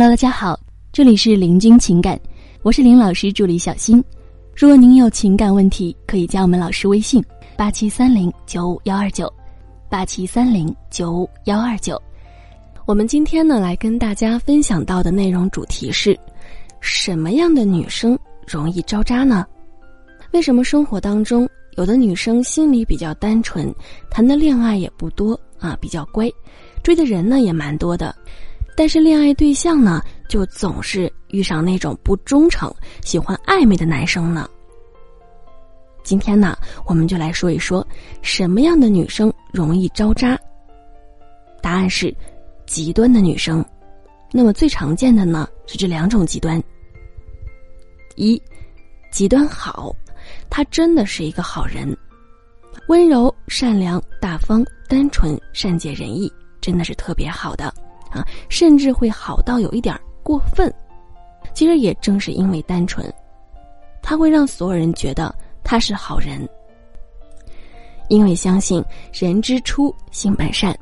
Hello，大家好，这里是林君情感，我是林老师助理小新。如果您有情感问题，可以加我们老师微信：八七三零九五幺二九，八七三零九五幺二九。我们今天呢，来跟大家分享到的内容主题是：什么样的女生容易招渣呢？为什么生活当中有的女生心里比较单纯，谈的恋爱也不多啊，比较乖，追的人呢也蛮多的？但是恋爱对象呢，就总是遇上那种不忠诚、喜欢暧昧的男生呢。今天呢，我们就来说一说什么样的女生容易招渣。答案是极端的女生。那么最常见的呢是这两种极端。一，极端好，他真的是一个好人，温柔、善良、大方、单纯、善解人意，真的是特别好的。啊，甚至会好到有一点过分。其实也正是因为单纯，他会让所有人觉得他是好人。因为相信人之初性本善。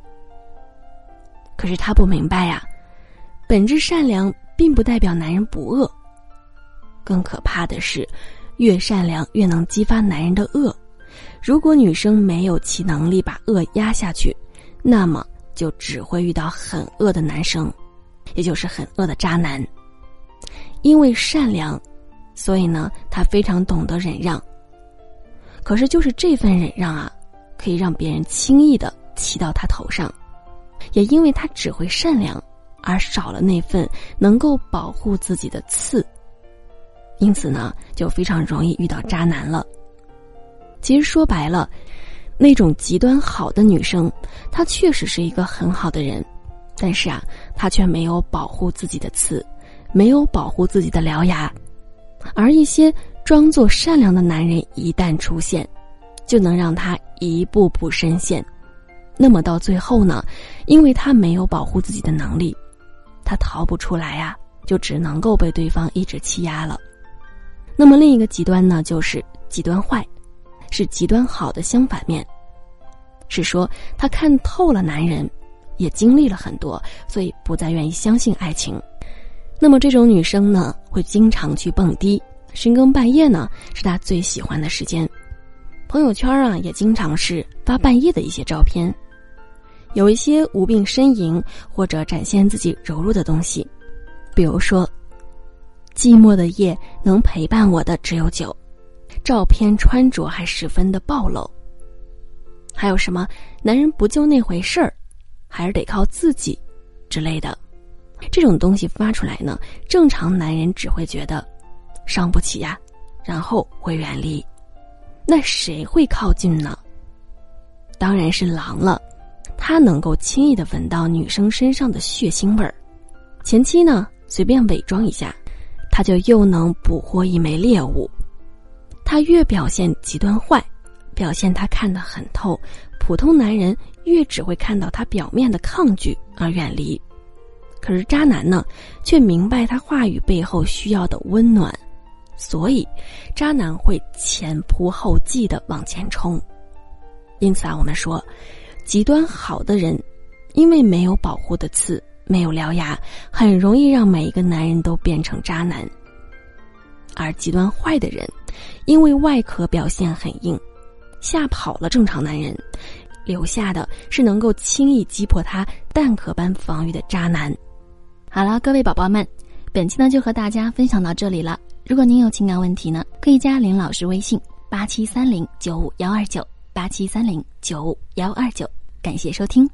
可是他不明白呀，本质善良并不代表男人不恶。更可怕的是，越善良越能激发男人的恶。如果女生没有其能力把恶压下去，那么。就只会遇到很恶的男生，也就是很恶的渣男。因为善良，所以呢，他非常懂得忍让。可是，就是这份忍让啊，可以让别人轻易的骑到他头上。也因为他只会善良，而少了那份能够保护自己的刺，因此呢，就非常容易遇到渣男了。其实说白了。那种极端好的女生，她确实是一个很好的人，但是啊，她却没有保护自己的刺，没有保护自己的獠牙，而一些装作善良的男人一旦出现，就能让她一步步深陷。那么到最后呢，因为她没有保护自己的能力，她逃不出来呀，就只能够被对方一直欺压了。那么另一个极端呢，就是极端坏。是极端好的相反面，是说她看透了男人，也经历了很多，所以不再愿意相信爱情。那么这种女生呢，会经常去蹦迪，深更半夜呢是她最喜欢的时间。朋友圈啊也经常是发半夜的一些照片，有一些无病呻吟或者展现自己柔弱的东西，比如说，寂寞的夜能陪伴我的只有酒。照片穿着还十分的暴露。还有什么男人不就那回事儿，还是得靠自己之类的，这种东西发出来呢，正常男人只会觉得伤不起呀，然后会远离。那谁会靠近呢？当然是狼了，他能够轻易的闻到女生身上的血腥味儿。前期呢，随便伪装一下，他就又能捕获一枚猎物。他越表现极端坏，表现他看得很透，普通男人越只会看到他表面的抗拒而远离。可是渣男呢，却明白他话语背后需要的温暖，所以渣男会前仆后继的往前冲。因此啊，我们说，极端好的人，因为没有保护的刺，没有獠牙，很容易让每一个男人都变成渣男。而极端坏的人，因为外壳表现很硬，吓跑了正常男人，留下的是能够轻易击破他蛋壳般防御的渣男。好了，各位宝宝们，本期呢就和大家分享到这里了。如果您有情感问题呢，可以加林老师微信：八七三零九五幺二九八七三零九五幺二九。感谢收听。